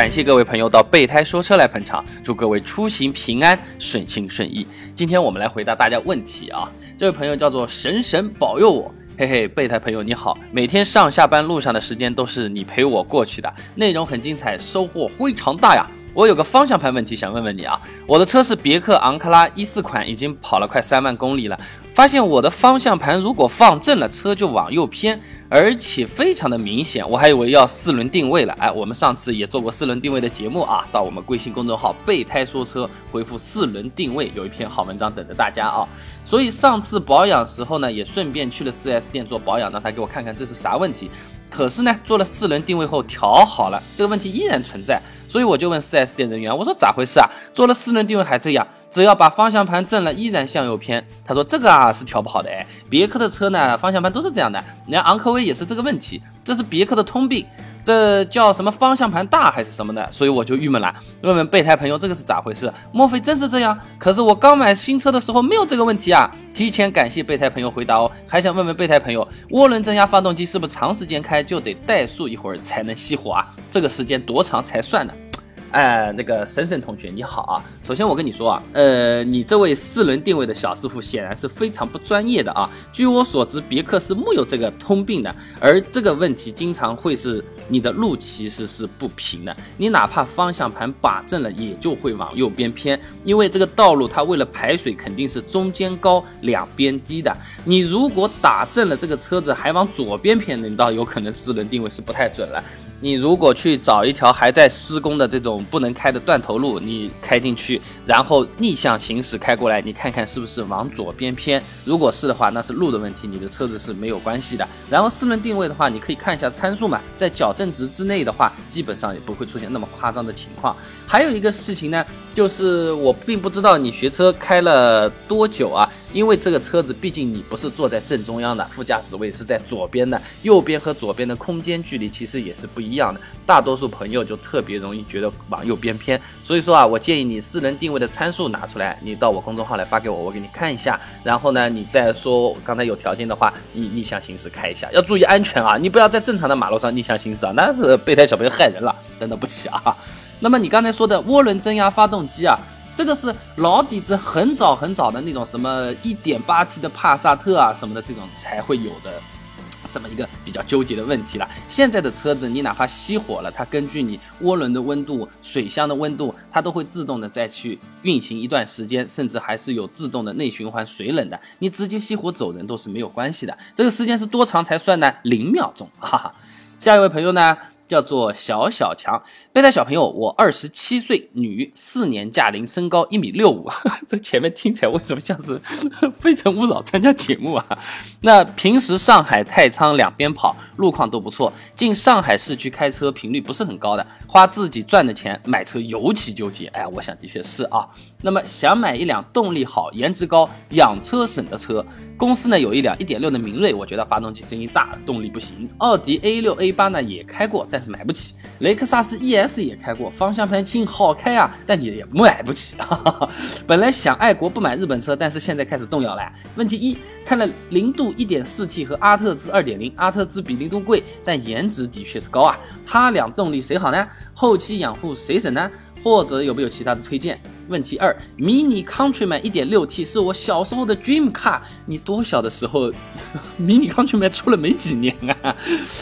感谢各位朋友到备胎说车来捧场，祝各位出行平安、顺心顺意。今天我们来回答大家问题啊！这位朋友叫做神神保佑我，嘿嘿，备胎朋友你好，每天上下班路上的时间都是你陪我过去的，内容很精彩，收获非常大呀！我有个方向盘问题想问问你啊，我的车是别克昂克拉一四款，已经跑了快三万公里了。发现我的方向盘如果放正了，车就往右偏，而且非常的明显。我还以为要四轮定位了，哎，我们上次也做过四轮定位的节目啊，到我们微信公众号“备胎说车”回复“四轮定位”，有一篇好文章等着大家啊。所以上次保养时候呢，也顺便去了 4S 店做保养，让他给我看看这是啥问题。可是呢，做了四轮定位后调好了，这个问题依然存在。所以我就问 4S 店人员，我说咋回事啊？做了四轮定位还这样，只要把方向盘正了，依然向右偏。他说这个啊是调不好的哎，别克的车呢方向盘都是这样的，你看昂科威也是这个问题，这是别克的通病。这叫什么方向盘大还是什么的？所以我就郁闷了。问问备胎朋友，这个是咋回事？莫非真是这样？可是我刚买新车的时候没有这个问题啊！提前感谢备胎朋友回答哦。还想问问备胎朋友，涡轮增压发动机是不是长时间开就得怠速一会儿才能熄火啊？这个时间多长才算呢？哎，那个沈沈同学你好啊！首先我跟你说啊，呃，你这位四轮定位的小师傅显然是非常不专业的啊。据我所知，别克是木有这个通病的，而这个问题经常会是你的路其实是不平的，你哪怕方向盘把正了，也就会往右边偏，因为这个道路它为了排水肯定是中间高两边低的。你如果打正了这个车子还往左边偏，那倒有可能四轮定位是不太准了。你如果去找一条还在施工的这种不能开的断头路，你开进去，然后逆向行驶开过来，你看看是不是往左边偏？如果是的话，那是路的问题，你的车子是没有关系的。然后四轮定位的话，你可以看一下参数嘛，在矫正值之内的话，基本上也不会出现那么夸张的情况。还有一个事情呢，就是我并不知道你学车开了多久啊。因为这个车子毕竟你不是坐在正中央的，副驾驶位是在左边的，右边和左边的空间距离其实也是不一样的。大多数朋友就特别容易觉得往右边偏，所以说啊，我建议你四轮定位的参数拿出来，你到我公众号来发给我，我给你看一下。然后呢，你再说刚才有条件的话，你逆向行驶开一下，要注意安全啊！你不要在正常的马路上逆向行驶啊，那是备胎小朋友害人了，真的不起啊！那么你刚才说的涡轮增压发动机啊。这个是老底子很早很早的那种什么一点八 T 的帕萨特啊什么的这种才会有的这么一个比较纠结的问题了。现在的车子你哪怕熄火了，它根据你涡轮的温度、水箱的温度，它都会自动的再去运行一段时间，甚至还是有自动的内循环水冷的。你直接熄火走人都是没有关系的。这个时间是多长才算呢？零秒钟，哈哈。下一位朋友呢？叫做小小强，备胎小朋友，我二十七岁，女，四年驾龄，身高一米六五。这前面听起来为什么像是 《非诚勿扰》参加节目啊？那平时上海太仓两边跑，路况都不错。进上海市区开车频率不是很高的，花自己赚的钱买车尤其纠结。哎，我想的确是啊。那么想买一辆动力好、颜值高、养车省的车，公司呢有一辆一点六的明锐，我觉得发动机声音大，动力不行。奥迪 A 六 A 八呢也开过，但是买不起，雷克萨斯 ES 也开过，方向盘轻，好开啊，但你也买不起。本来想爱国不买日本车，但是现在开始动摇了。问题一，看了零度 1.4T 和阿特兹2.0，阿特兹比零度贵，但颜值的确是高啊。它俩动力谁好呢？后期养护谁省呢？或者有没有其他的推荐？问题二，Mini Countryman 1.6T 是我小时候的 Dream Car。你多小的时候，Mini Countryman 出了没几年啊？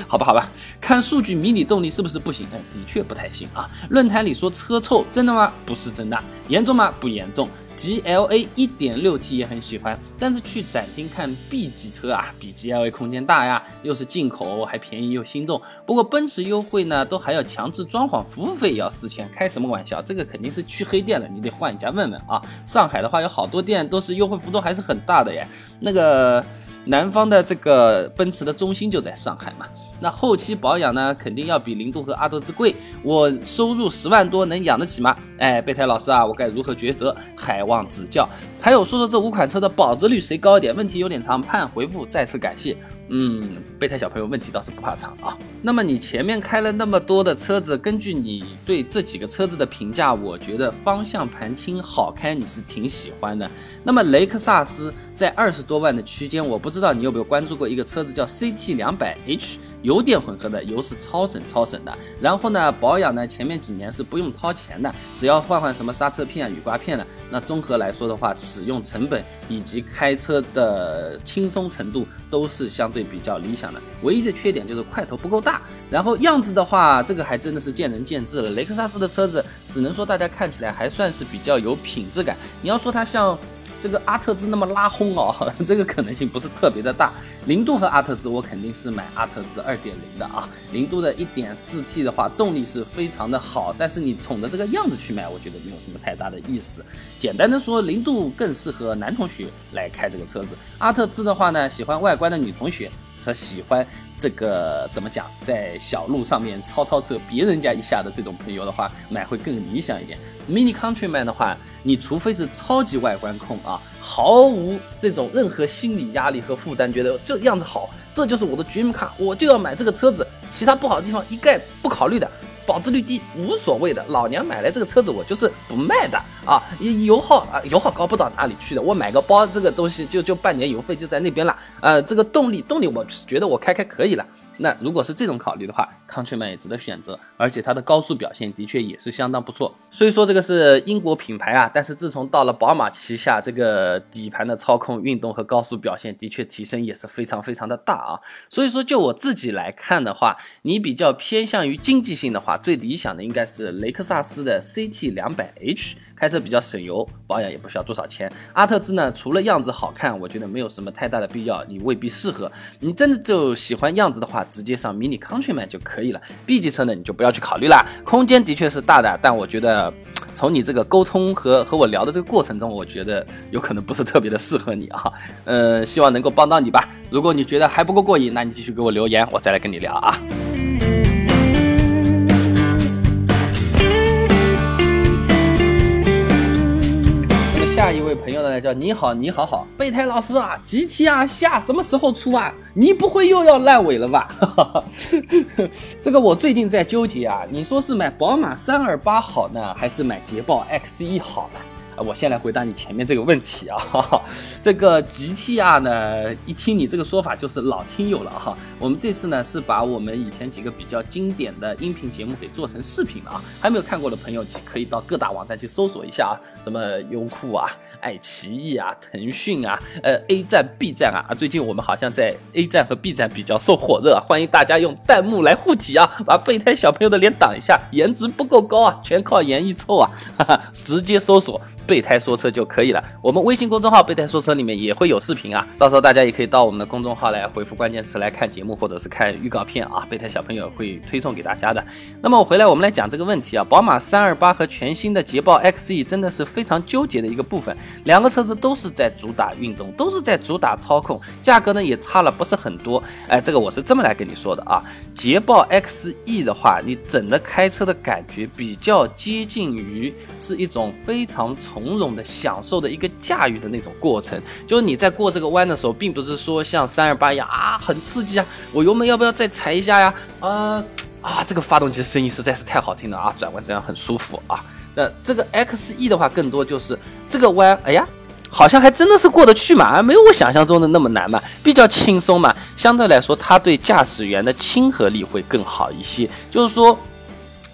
好吧，好吧，看数据，迷你动力是不是不行？哎，的确不太行啊。论坛里说车臭，真的吗？不是真的。严重吗？不严重。G L A 一点六 T 也很喜欢，但是去展厅看 B 级车啊，比 G L A 空间大呀，又是进口，还便宜又心动。不过奔驰优惠呢，都还要强制装潢，服务费也要四千，开什么玩笑？这个肯定是去黑店了，你得换一家问问啊。上海的话有好多店都是优惠幅度还是很大的耶。那个南方的这个奔驰的中心就在上海嘛。那后期保养呢，肯定要比凌渡和阿特兹贵。我收入十万多，能养得起吗？哎，备胎老师啊，我该如何抉择？还望指教。还有说说这五款车的保值率谁高一点？问题有点长，盼回复。再次感谢。嗯，备胎小朋友问题倒是不怕长啊。那么你前面开了那么多的车子，根据你对这几个车子的评价，我觉得方向盘轻好开，你是挺喜欢的。那么雷克萨斯在二十多万的区间，我不知道你有没有关注过一个车子叫 CT 两百 H。油电混合的，油是超省超省的。然后呢，保养呢，前面几年是不用掏钱的，只要换换什么刹车片啊、雨刮片的。那综合来说的话，使用成本以及开车的轻松程度都是相对比较理想的。唯一的缺点就是块头不够大。然后样子的话，这个还真的是见仁见智了。雷克萨斯的车子，只能说大家看起来还算是比较有品质感。你要说它像。这个阿特兹那么拉轰哦，这个可能性不是特别的大。零度和阿特兹，我肯定是买阿特兹二点零的啊。零度的一点四 T 的话，动力是非常的好，但是你宠着这个样子去买，我觉得没有什么太大的意思。简单的说，零度更适合男同学来开这个车子。阿特兹的话呢，喜欢外观的女同学和喜欢这个怎么讲，在小路上面超超车别人家一下的这种朋友的话，买会更理想一点。Mini Countryman 的话，你除非是超级外观控啊，毫无这种任何心理压力和负担，觉得这样子好，这就是我的 dream car，我就要买这个车子，其他不好的地方一概不考虑的。保值率低无所谓的，老娘买来这个车子我就是不卖的啊！油耗啊，油耗高不到哪里去的。我买个包这个东西就就半年油费就在那边了。呃，这个动力动力我觉得我开开可以了。那如果是这种考虑的话，Countryman 也值得选择，而且它的高速表现的确也是相当不错。虽说这个是英国品牌啊，但是自从到了宝马旗下，这个底盘的操控、运动和高速表现的确提升也是非常非常的大啊。所以说就我自己来看的话，你比较偏向于经济性的话。最理想的应该是雷克萨斯的 CT 两百 H，开车比较省油，保养也不需要多少钱。阿特兹呢，除了样子好看，我觉得没有什么太大的必要，你未必适合。你真的就喜欢样子的话，直接上 Mini Countryman 就可以了。B 级车呢，你就不要去考虑了。空间的确是大的，但我觉得从你这个沟通和和我聊的这个过程中，我觉得有可能不是特别的适合你啊。呃，希望能够帮到你吧。如果你觉得还不够过瘾，那你继续给我留言，我再来跟你聊啊。下一位朋友呢叫你好你好好备胎老师啊，GTR 下什么时候出啊？你不会又要烂尾了吧？这个我最近在纠结啊，你说是买宝马三二八好呢，还是买捷豹 X 一好呢？我先来回答你前面这个问题啊，哈 哈这个 GTR 呢，一听你这个说法就是老听友了哈。我们这次呢是把我们以前几个比较经典的音频节目给做成视频了啊，还没有看过的朋友可以到各大网站去搜索一下啊，什么优酷啊。爱奇艺啊，腾讯啊，呃，A 站、B 站啊，啊，最近我们好像在 A 站和 B 站比较受火热，欢迎大家用弹幕来护体啊，把备胎小朋友的脸挡一下，颜值不够高啊，全靠颜一凑啊，哈哈，直接搜索“备胎说车”就可以了。我们微信公众号“备胎说车”里面也会有视频啊，到时候大家也可以到我们的公众号来回复关键词来看节目或者是看预告片啊，备胎小朋友会推送给大家的。那么我回来我们来讲这个问题啊，宝马三二八和全新的捷豹 XE 真的是非常纠结的一个部分。两个车子都是在主打运动，都是在主打操控，价格呢也差了不是很多。哎，这个我是这么来跟你说的啊。捷豹 XE 的话，你整个开车的感觉比较接近于是一种非常从容的享受的一个驾驭的那种过程。就是你在过这个弯的时候，并不是说像三二八一样啊很刺激啊，我油门要不要再踩一下呀？啊啊，这个发动机的声音实在是太好听了啊，转弯这样很舒服啊。那这个 X E 的话，更多就是这个弯，哎呀，好像还真的是过得去嘛，没有我想象中的那么难嘛，比较轻松嘛，相对来说，它对驾驶员的亲和力会更好一些，就是说。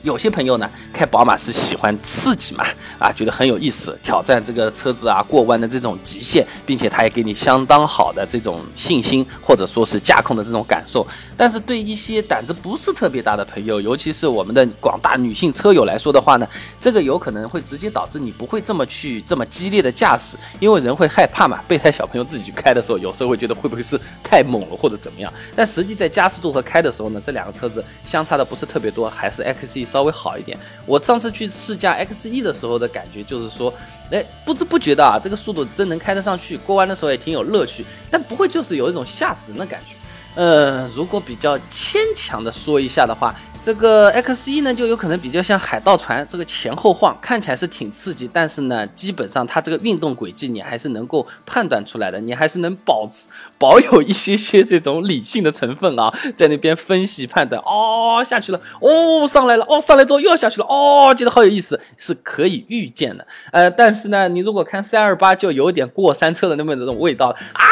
有些朋友呢，开宝马是喜欢刺激嘛，啊，觉得很有意思，挑战这个车子啊过弯的这种极限，并且它也给你相当好的这种信心，或者说是驾控的这种感受。但是对一些胆子不是特别大的朋友，尤其是我们的广大女性车友来说的话呢，这个有可能会直接导致你不会这么去这么激烈的驾驶，因为人会害怕嘛。备胎小朋友自己去开的时候，有时候会觉得会不会是太猛了或者怎么样。但实际在加速度和开的时候呢，这两个车子相差的不是特别多，还是 XE。稍微好一点。我上次去试驾 XE 的时候的感觉就是说，哎，不知不觉的啊，这个速度真能开得上去，过弯的时候也挺有乐趣，但不会就是有一种吓死人的感觉。呃，如果比较牵强的说一下的话。这个 X 一呢，就有可能比较像海盗船，这个前后晃，看起来是挺刺激，但是呢，基本上它这个运动轨迹你还是能够判断出来的，你还是能保保有一些些这种理性的成分啊，在那边分析判断，哦下去了，哦上来了，哦上来之后又要下去了，哦觉得好有意思，是可以预见的。呃，但是呢，你如果看三二八，就有点过山车的那么那种味道啊。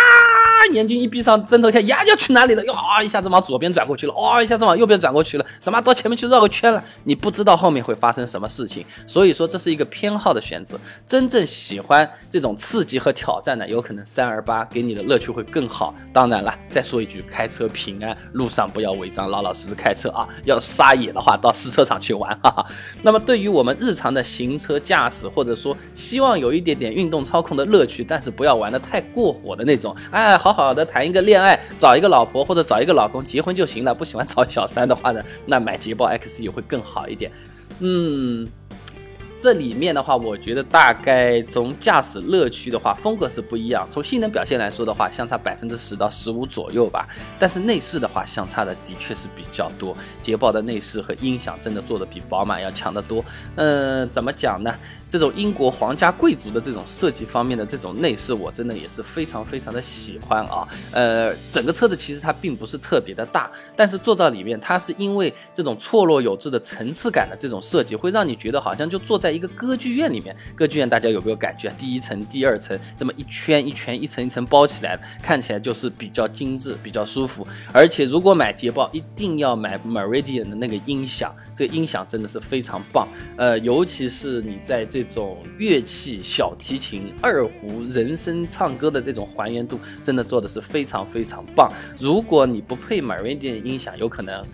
眼睛一闭上，针头看呀要去哪里了？哟啊一下子往左边转过去了，哦一下子往右边转过去了，什么到前面去绕个圈了？你不知道后面会发生什么事情，所以说这是一个偏好的选择。真正喜欢这种刺激和挑战的，有可能三二八给你的乐趣会更好。当然了，再说一句，开车平安，路上不要违章，老老实实开车啊。要撒野的话，到试车场去玩哈哈。那么对于我们日常的行车驾驶，或者说希望有一点点运动操控的乐趣，但是不要玩的太过火的那种，哎，好好的谈一个恋爱，找一个老婆或者找一个老公结婚就行了，不喜欢找小三的话呢，那买捷豹 X 也会更好一点。嗯。这里面的话，我觉得大概从驾驶乐趣的话，风格是不一样。从性能表现来说的话，相差百分之十到十五左右吧。但是内饰的话，相差的的确是比较多。捷豹的内饰和音响真的做的比宝马要强得多。嗯，怎么讲呢？这种英国皇家贵族的这种设计方面的这种内饰，我真的也是非常非常的喜欢啊。呃，整个车子其实它并不是特别的大，但是坐到里面，它是因为这种错落有致的层次感的这种设计，会让你觉得好像就坐在一个歌剧院里面。歌剧院大家有没有感觉？第一层、第二层这么一圈一圈、一层一层包起来，看起来就是比较精致、比较舒服。而且如果买捷豹，一定要买 Meridian 的那个音响，这个音响真的是非常棒。呃，尤其是你在。这种乐器，小提琴、二胡、人声唱歌的这种还原度，真的做的是非常非常棒。如果你不配 Meridian 音响，有可能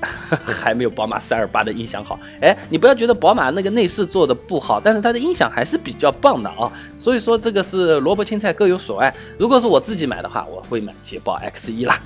还没有宝马三二八的音响好。哎，你不要觉得宝马那个内饰做的不好，但是它的音响还是比较棒的啊。所以说这个是萝卜青菜各有所爱。如果是我自己买的话，我会买捷豹 X 一啦。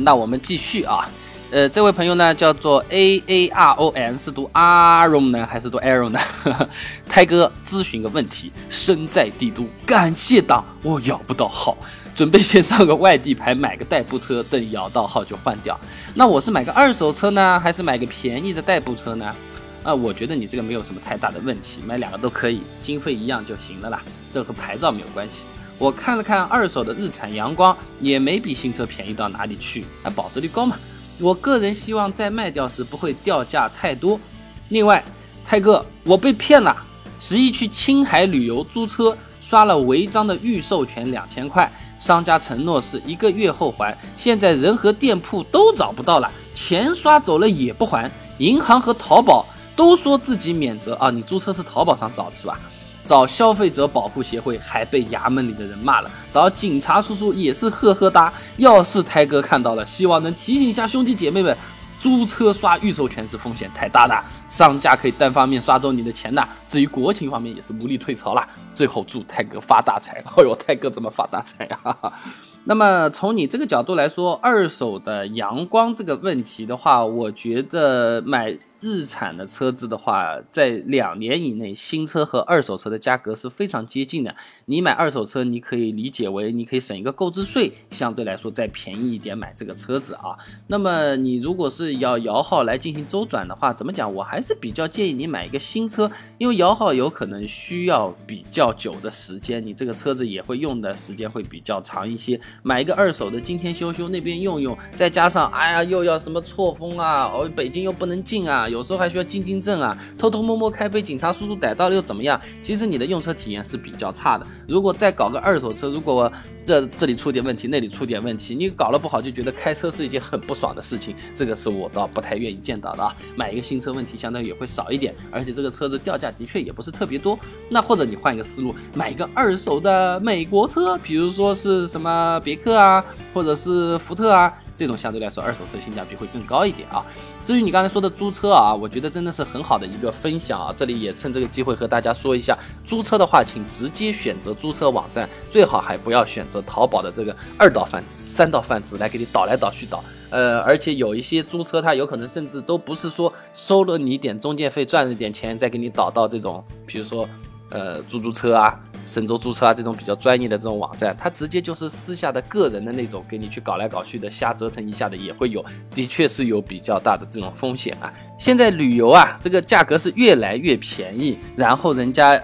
那我们继续啊，呃，这位朋友呢叫做 A A R O N，是读 Aaron 呢还是读 Aaron 呢？泰哥咨询个问题，身在帝都，感谢党，我摇不到号，准备先上个外地牌，买个代步车，等摇到号就换掉。那我是买个二手车呢，还是买个便宜的代步车呢？啊，我觉得你这个没有什么太大的问题，买两个都可以，经费一样就行了啦，这和牌照没有关系。我看了看二手的日产阳光，也没比新车便宜到哪里去，还保值率高嘛。我个人希望在卖掉时不会掉价太多。另外，泰哥，我被骗了，十一去青海旅游租车，刷了违章的预授权两千块，商家承诺是一个月后还，现在人和店铺都找不到了，钱刷走了也不还，银行和淘宝都说自己免责。啊，你租车是淘宝上找的是吧？找消费者保护协会还被衙门里的人骂了，找警察叔叔也是呵呵哒。要是台哥看到了，希望能提醒一下兄弟姐妹们，租车刷预授权是风险太大的，商家可以单方面刷走你的钱的。至于国情方面也是无力退潮了。最后祝泰哥发大财！哎呦，泰哥怎么发大财呀？那么从你这个角度来说，二手的阳光这个问题的话，我觉得买。日产的车子的话，在两年以内，新车和二手车的价格是非常接近的。你买二手车，你可以理解为你可以省一个购置税，相对来说再便宜一点买这个车子啊。那么你如果是要摇号来进行周转的话，怎么讲？我还是比较建议你买一个新车，因为摇号有可能需要比较久的时间，你这个车子也会用的时间会比较长一些。买一个二手的，今天修修，那边用用，再加上哎呀又要什么错峰啊，哦北京又不能进啊。有时候还需要进进证啊，偷偷摸摸开被警察叔叔逮到了又怎么样？其实你的用车体验是比较差的。如果再搞个二手车，如果这这里出点问题，那里出点问题，你搞了不好就觉得开车是一件很不爽的事情，这个是我倒不太愿意见到的啊。买一个新车问题相当于也会少一点，而且这个车子掉价的确也不是特别多。那或者你换一个思路，买一个二手的美国车，比如说是什么别克啊，或者是福特啊。这种相对来说，二手车性价比会更高一点啊。至于你刚才说的租车啊，我觉得真的是很好的一个分享啊。这里也趁这个机会和大家说一下，租车的话，请直接选择租车网站，最好还不要选择淘宝的这个二道贩子、三道贩子来给你倒来倒去倒。呃，而且有一些租车，它有可能甚至都不是说收了你点中介费，赚了点钱再给你倒到这种，比如说。呃，出租车啊，神州租车啊，这种比较专业的这种网站，它直接就是私下的个人的那种，给你去搞来搞去的，瞎折腾一下的也会有，的确是有比较大的这种风险啊。现在旅游啊，这个价格是越来越便宜，然后人家。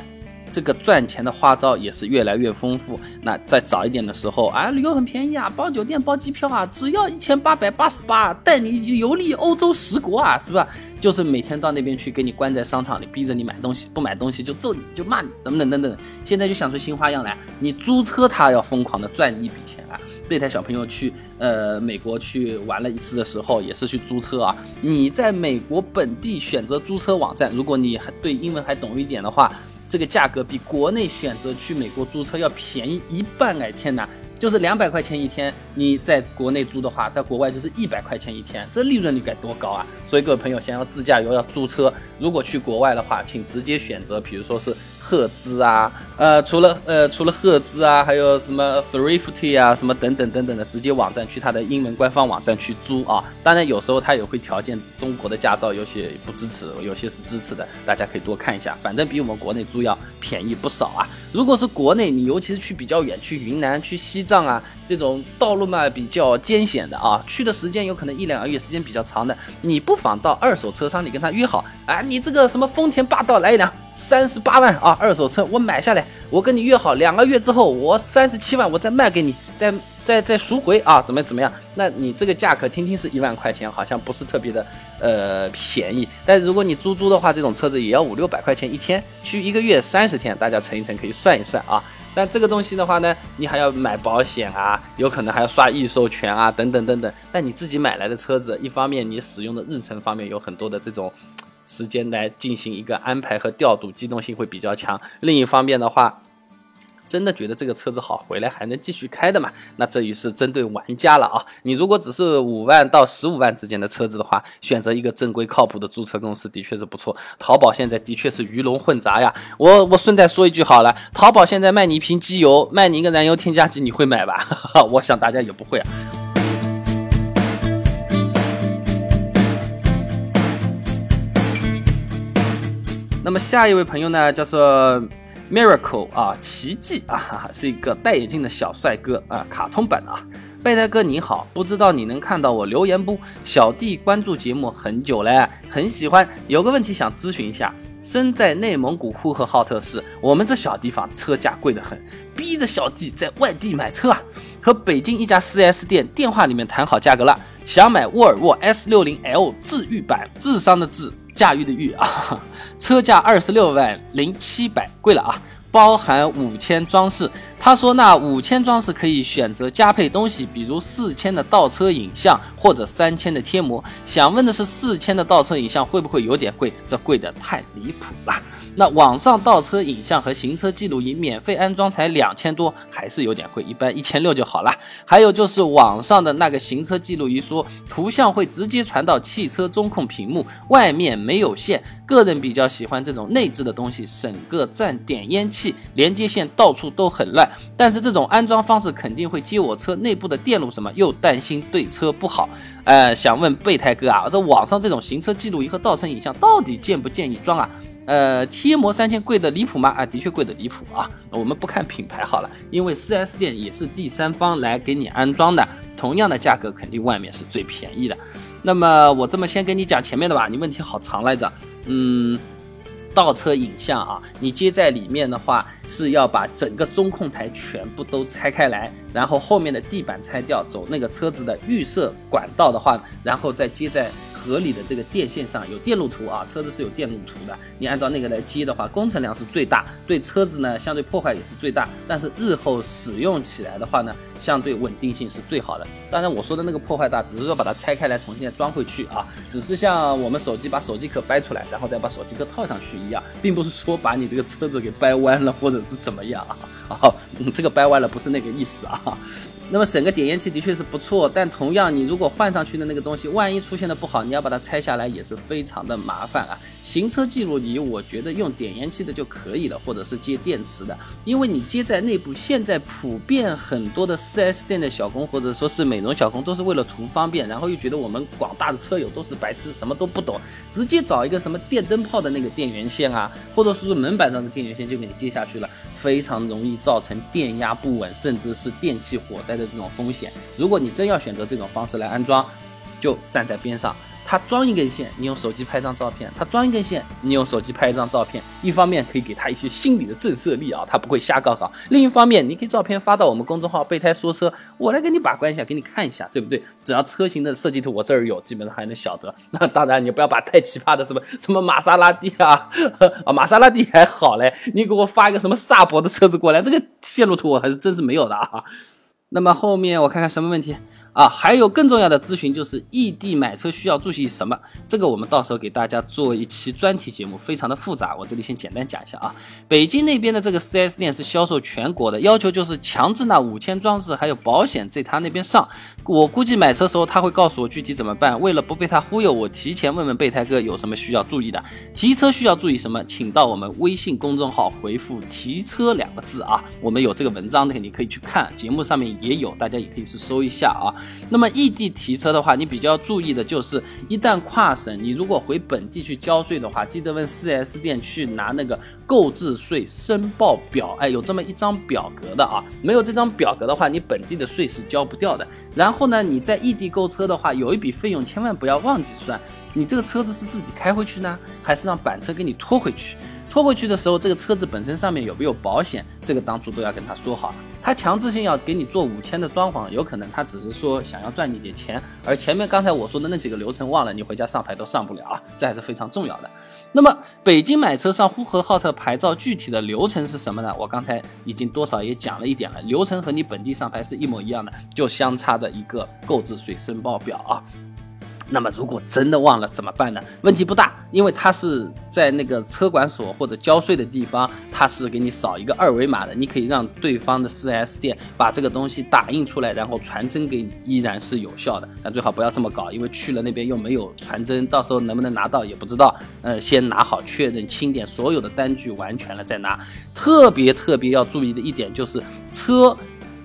这个赚钱的花招也是越来越丰富。那再早一点的时候啊，旅游很便宜啊，包酒店、包机票啊，只要一千八百八十八，带你游历欧洲十国啊，是吧？就是每天到那边去，给你关在商场里，逼着你买东西，不买东西就揍你，就骂你，等等等等。现在就想出新花样来，你租车他要疯狂的赚一笔钱啊！备胎小朋友去呃美国去玩了一次的时候，也是去租车啊。你在美国本地选择租车网站，如果你还对英文还懂一点的话，这个价格比国内选择去美国租车要便宜一半哎！天哪！就是两百块钱一天，你在国内租的话，在国外就是一百块钱一天，这利润率该多高啊！所以各位朋友想要自驾游要租车，如果去国外的话，请直接选择，比如说是赫兹啊，呃，除了呃除了赫兹啊，还有什么 Thrifty 啊，什么等等等等的直接网站去它的英文官方网站去租啊。当然有时候它也会条件中国的驾照有些不支持，有些是支持的，大家可以多看一下，反正比我们国内租要便宜不少啊。如果是国内，你尤其是去比较远，去云南、去西藏啊，这种道路嘛比较艰险的啊，去的时间有可能一两个月，时间比较长的，你不妨到二手车商，你跟他约好，啊，你这个什么丰田霸道来一辆，三十八万啊，二手车我买下来，我跟你约好，两个月之后我三十七万我再卖给你，再。再再赎回啊，怎么怎么样？那你这个价格听听是一万块钱，好像不是特别的呃便宜。但如果你租租的话，这种车子也要五六百块钱一天，去一个月三十天，大家乘一乘可以算一算啊。但这个东西的话呢，你还要买保险啊，有可能还要刷预授权啊，等等等等。但你自己买来的车子，一方面你使用的日程方面有很多的这种时间来进行一个安排和调度，机动性会比较强。另一方面的话。真的觉得这个车子好，回来还能继续开的嘛？那这于是针对玩家了啊！你如果只是五万到十五万之间的车子的话，选择一个正规靠谱的租车公司的确是不错。淘宝现在的确是鱼龙混杂呀。我我顺带说一句好了，淘宝现在卖你一瓶机油，卖你一个燃油添加剂，你会买吧？我想大家也不会啊。那么下一位朋友呢，叫做。Miracle 啊，奇迹啊，是一个戴眼镜的小帅哥啊，卡通版啊。备胎哥你好，不知道你能看到我留言不？小弟关注节目很久了，很喜欢。有个问题想咨询一下，身在内蒙古呼和浩特市，我们这小地方车价贵得很，逼着小弟在外地买车啊。和北京一家 4S 店电话里面谈好价格了，想买沃尔沃 S60L 智御版，智商的智。驾驭的驭啊，车价二十六万零七百，贵了啊，包含五千装饰。他说那五千装饰可以选择加配东西，比如四千的倒车影像或者三千的贴膜。想问的是四千的倒车影像会不会有点贵？这贵的太离谱了。那网上倒车影像和行车记录仪免费安装才两千多，还是有点贵，一般一千六就好了。还有就是网上的那个行车记录仪说图像会直接传到汽车中控屏幕，外面没有线。个人比较喜欢这种内置的东西，省个占点烟器，连接线到处都很乱。但是这种安装方式肯定会接我车内部的电路什么，又担心对车不好。呃，想问备胎哥啊，这网上这种行车记录仪和倒车影像到底建不建议装啊？呃，贴膜三千贵的离谱吗？啊，的确贵的离谱啊。我们不看品牌好了，因为 4S 店也是第三方来给你安装的，同样的价格肯定外面是最便宜的。那么我这么先跟你讲前面的吧，你问题好长来着。嗯，倒车影像啊，你接在里面的话是要把整个中控台全部都拆开来，然后后面的地板拆掉，走那个车子的预设管道的话，然后再接在。合理的这个电线上有电路图啊，车子是有电路图的，你按照那个来接的话，工程量是最大，对车子呢相对破坏也是最大，但是日后使用起来的话呢，相对稳定性是最好的。当然我说的那个破坏大，只是说把它拆开来重新再装回去啊，只是像我们手机把手机壳掰出来，然后再把手机壳套上去一样，并不是说把你这个车子给掰弯了或者是怎么样啊，哦，这个掰弯了不是那个意思啊。那么省个点烟器的确是不错，但同样你如果换上去的那个东西，万一出现的不好，你要把它拆下来也是非常的麻烦啊。行车记录仪我觉得用点烟器的就可以了，或者是接电池的，因为你接在内部，现在普遍很多的 4S 店的小工或者说是美容小工都是为了图方便，然后又觉得我们广大的车友都是白痴，什么都不懂，直接找一个什么电灯泡的那个电源线啊，或者说是门板上的电源线就给你接下去了，非常容易造成电压不稳，甚至是电器火灾的这种风险。如果你真要选择这种方式来安装，就站在边上他装一根线，你用手机拍张照片；他装一根线，你用手机拍一张照片。一方面可以给他一些心理的震慑力啊，他不会瞎搞搞；另一方面，你可以照片发到我们公众号“备胎说车”，我来给你把关一下，给你看一下，对不对？只要车型的设计图我这儿有，基本上还能晓得。那当然，你不要把太奇葩的什么什么玛莎拉蒂啊啊，玛莎拉蒂还好嘞，你给我发一个什么萨博的车子过来，这个线路图我还是真是没有的啊。那么后面我看看什么问题。啊，还有更重要的咨询就是异地买车需要注意什么？这个我们到时候给大家做一期专题节目，非常的复杂，我这里先简单讲一下啊。北京那边的这个 4S 店是销售全国的，要求就是强制那五千装饰还有保险在他那边上。我估计买车时候他会告诉我具体怎么办。为了不被他忽悠，我提前问问备胎哥有什么需要注意的。提车需要注意什么？请到我们微信公众号回复“提车”两个字啊，我们有这个文章的，你可以去看，节目上面也有，大家也可以去搜一下啊。那么异地提车的话，你比较注意的就是，一旦跨省，你如果回本地去交税的话，记得问 4S 店去拿那个购置税申报表。哎，有这么一张表格的啊，没有这张表格的话，你本地的税是交不掉的。然后呢，你在异地购车的话，有一笔费用千万不要忘记算，你这个车子是自己开回去呢，还是让板车给你拖回去？拖回去的时候，这个车子本身上面有没有保险？这个当初都要跟他说好。他强制性要给你做五千的装潢，有可能他只是说想要赚你点钱，而前面刚才我说的那几个流程忘了，你回家上牌都上不了啊，这还是非常重要的。那么北京买车上呼和浩特牌照具体的流程是什么呢？我刚才已经多少也讲了一点了，流程和你本地上牌是一模一样的，就相差着一个购置税申报表啊。那么如果真的忘了怎么办呢？问题不大，因为它是在那个车管所或者交税的地方，它是给你扫一个二维码的，你可以让对方的 4S 店把这个东西打印出来，然后传真给你，依然是有效的。但最好不要这么搞，因为去了那边又没有传真，到时候能不能拿到也不知道。呃，先拿好确认清点所有的单据完全了再拿。特别特别要注意的一点就是车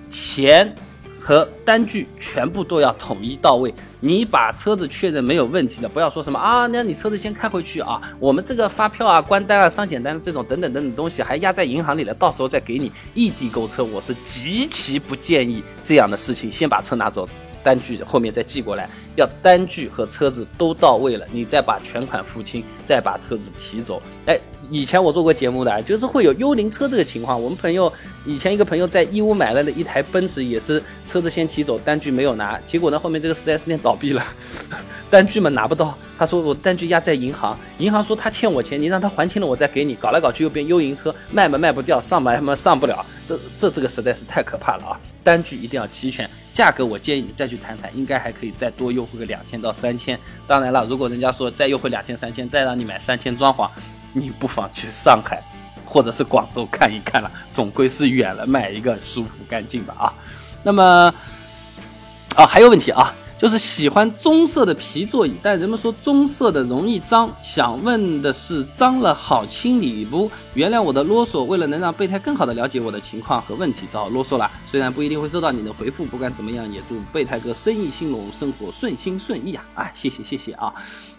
钱。和单据全部都要统一到位。你把车子确认没有问题的，不要说什么啊，那你车子先开回去啊，我们这个发票啊、关单啊、商检单这种等等等等东西还压在银行里了，到时候再给你。异地购车，我是极其不建议这样的事情，先把车拿走。单据后面再寄过来，要单据和车子都到位了，你再把全款付清，再把车子提走。哎，以前我做过节目的，就是会有幽灵车这个情况。我们朋友以前一个朋友在义乌买了的一台奔驰，也是车子先提走，单据没有拿，结果呢后面这个 4S 店倒闭了，单据嘛拿不到。他说我单据压在银行，银行说他欠我钱，你让他还清了我再给你。搞来搞去又变幽灵车，卖嘛卖不掉，上嘛嘛上不了，这 这这个实在是太可怕了啊！单据一定要齐全。价格我建议你再去谈谈，应该还可以再多优惠个两千到三千。当然了，如果人家说再优惠两千三千，再让你买三千装潢，你不妨去上海或者是广州看一看了，总归是远了，买一个舒服干净吧啊。那么，啊还有问题啊。就是喜欢棕色的皮座椅，但人们说棕色的容易脏，想问的是脏了好清理不？原谅我的啰嗦，为了能让备胎更好的了解我的情况和问题，只好啰嗦了。虽然不一定会收到你的回复，不管怎么样，也祝备胎哥生意兴隆，生活顺心顺意啊！啊，谢谢谢谢啊。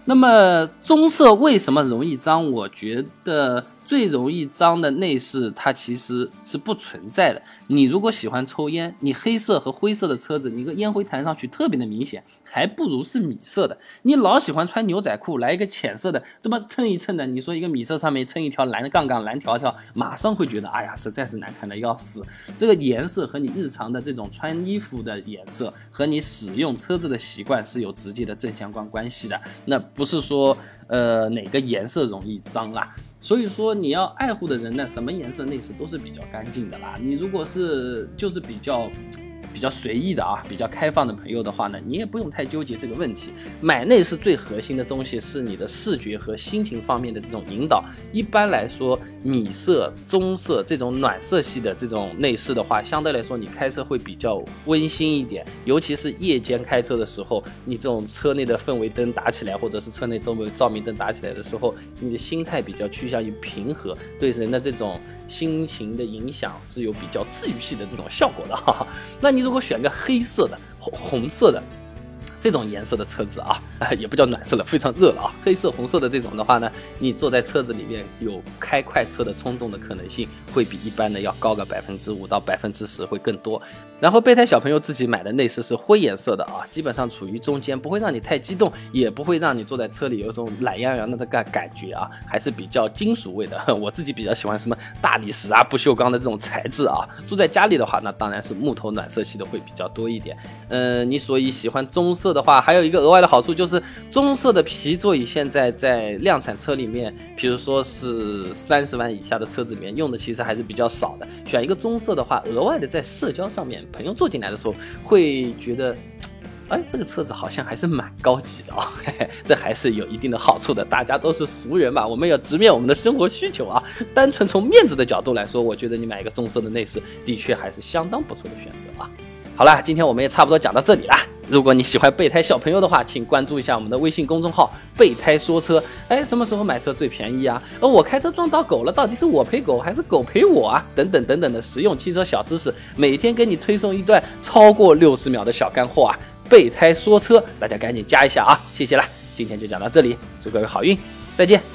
那么棕色为什么容易脏？我觉得。最容易脏的内饰，它其实是不存在的。你如果喜欢抽烟，你黑色和灰色的车子，你个烟灰弹上去特别的明显，还不如是米色的。你老喜欢穿牛仔裤，来一个浅色的，这么蹭一蹭的，你说一个米色上面蹭一条蓝杠杠、蓝条条，马上会觉得，哎呀，实在是难看的要死。这个颜色和你日常的这种穿衣服的颜色，和你使用车子的习惯是有直接的正相关关系的。那不是说，呃，哪个颜色容易脏啦？所以说，你要爱护的人呢，什么颜色内饰都是比较干净的啦。你如果是就是比较。比较随意的啊，比较开放的朋友的话呢，你也不用太纠结这个问题。买内饰最核心的东西是你的视觉和心情方面的这种引导。一般来说，米色、棕色这种暖色系的这种内饰的话，相对来说你开车会比较温馨一点。尤其是夜间开车的时候，你这种车内的氛围灯打起来，或者是车内周围照明灯打起来的时候，你的心态比较趋向于平和，对人的这种心情的影响是有比较治愈系的这种效果的哈。那你。如果选个黑色的、红红色的，这种颜色的车子啊，也不叫暖色了，非常热了啊。黑色、红色的这种的话呢，你坐在车子里面有开快车的冲动的可能性，会比一般的要高个百分之五到百分之十会更多。然后备胎小朋友自己买的内饰是灰颜色的啊，基本上处于中间，不会让你太激动，也不会让你坐在车里有一种懒洋洋的这个感觉啊，还是比较金属味的。我自己比较喜欢什么大理石啊、不锈钢的这种材质啊。住在家里的话，那当然是木头暖色系的会比较多一点。嗯，你所以喜欢棕色的话，还有一个额外的好处就是棕色的皮座椅现在在量产车里面，比如说是三十万以下的车子里面用的其实还是比较少的。选一个棕色的话，额外的在社交上面。朋友坐进来的时候会觉得，哎，这个车子好像还是蛮高级的啊，这还是有一定的好处的。大家都是俗人嘛，我们要直面我们的生活需求啊。单纯从面子的角度来说，我觉得你买一个棕色的内饰，的确还是相当不错的选择啊。好了，今天我们也差不多讲到这里了。如果你喜欢备胎小朋友的话，请关注一下我们的微信公众号“备胎说车”。哎，什么时候买车最便宜啊？而我开车撞到狗了，到底是我赔狗还是狗赔我啊？等等等等的实用汽车小知识，每天给你推送一段超过六十秒的小干货啊！备胎说车，大家赶紧加一下啊！谢谢啦，今天就讲到这里，祝各位好运，再见。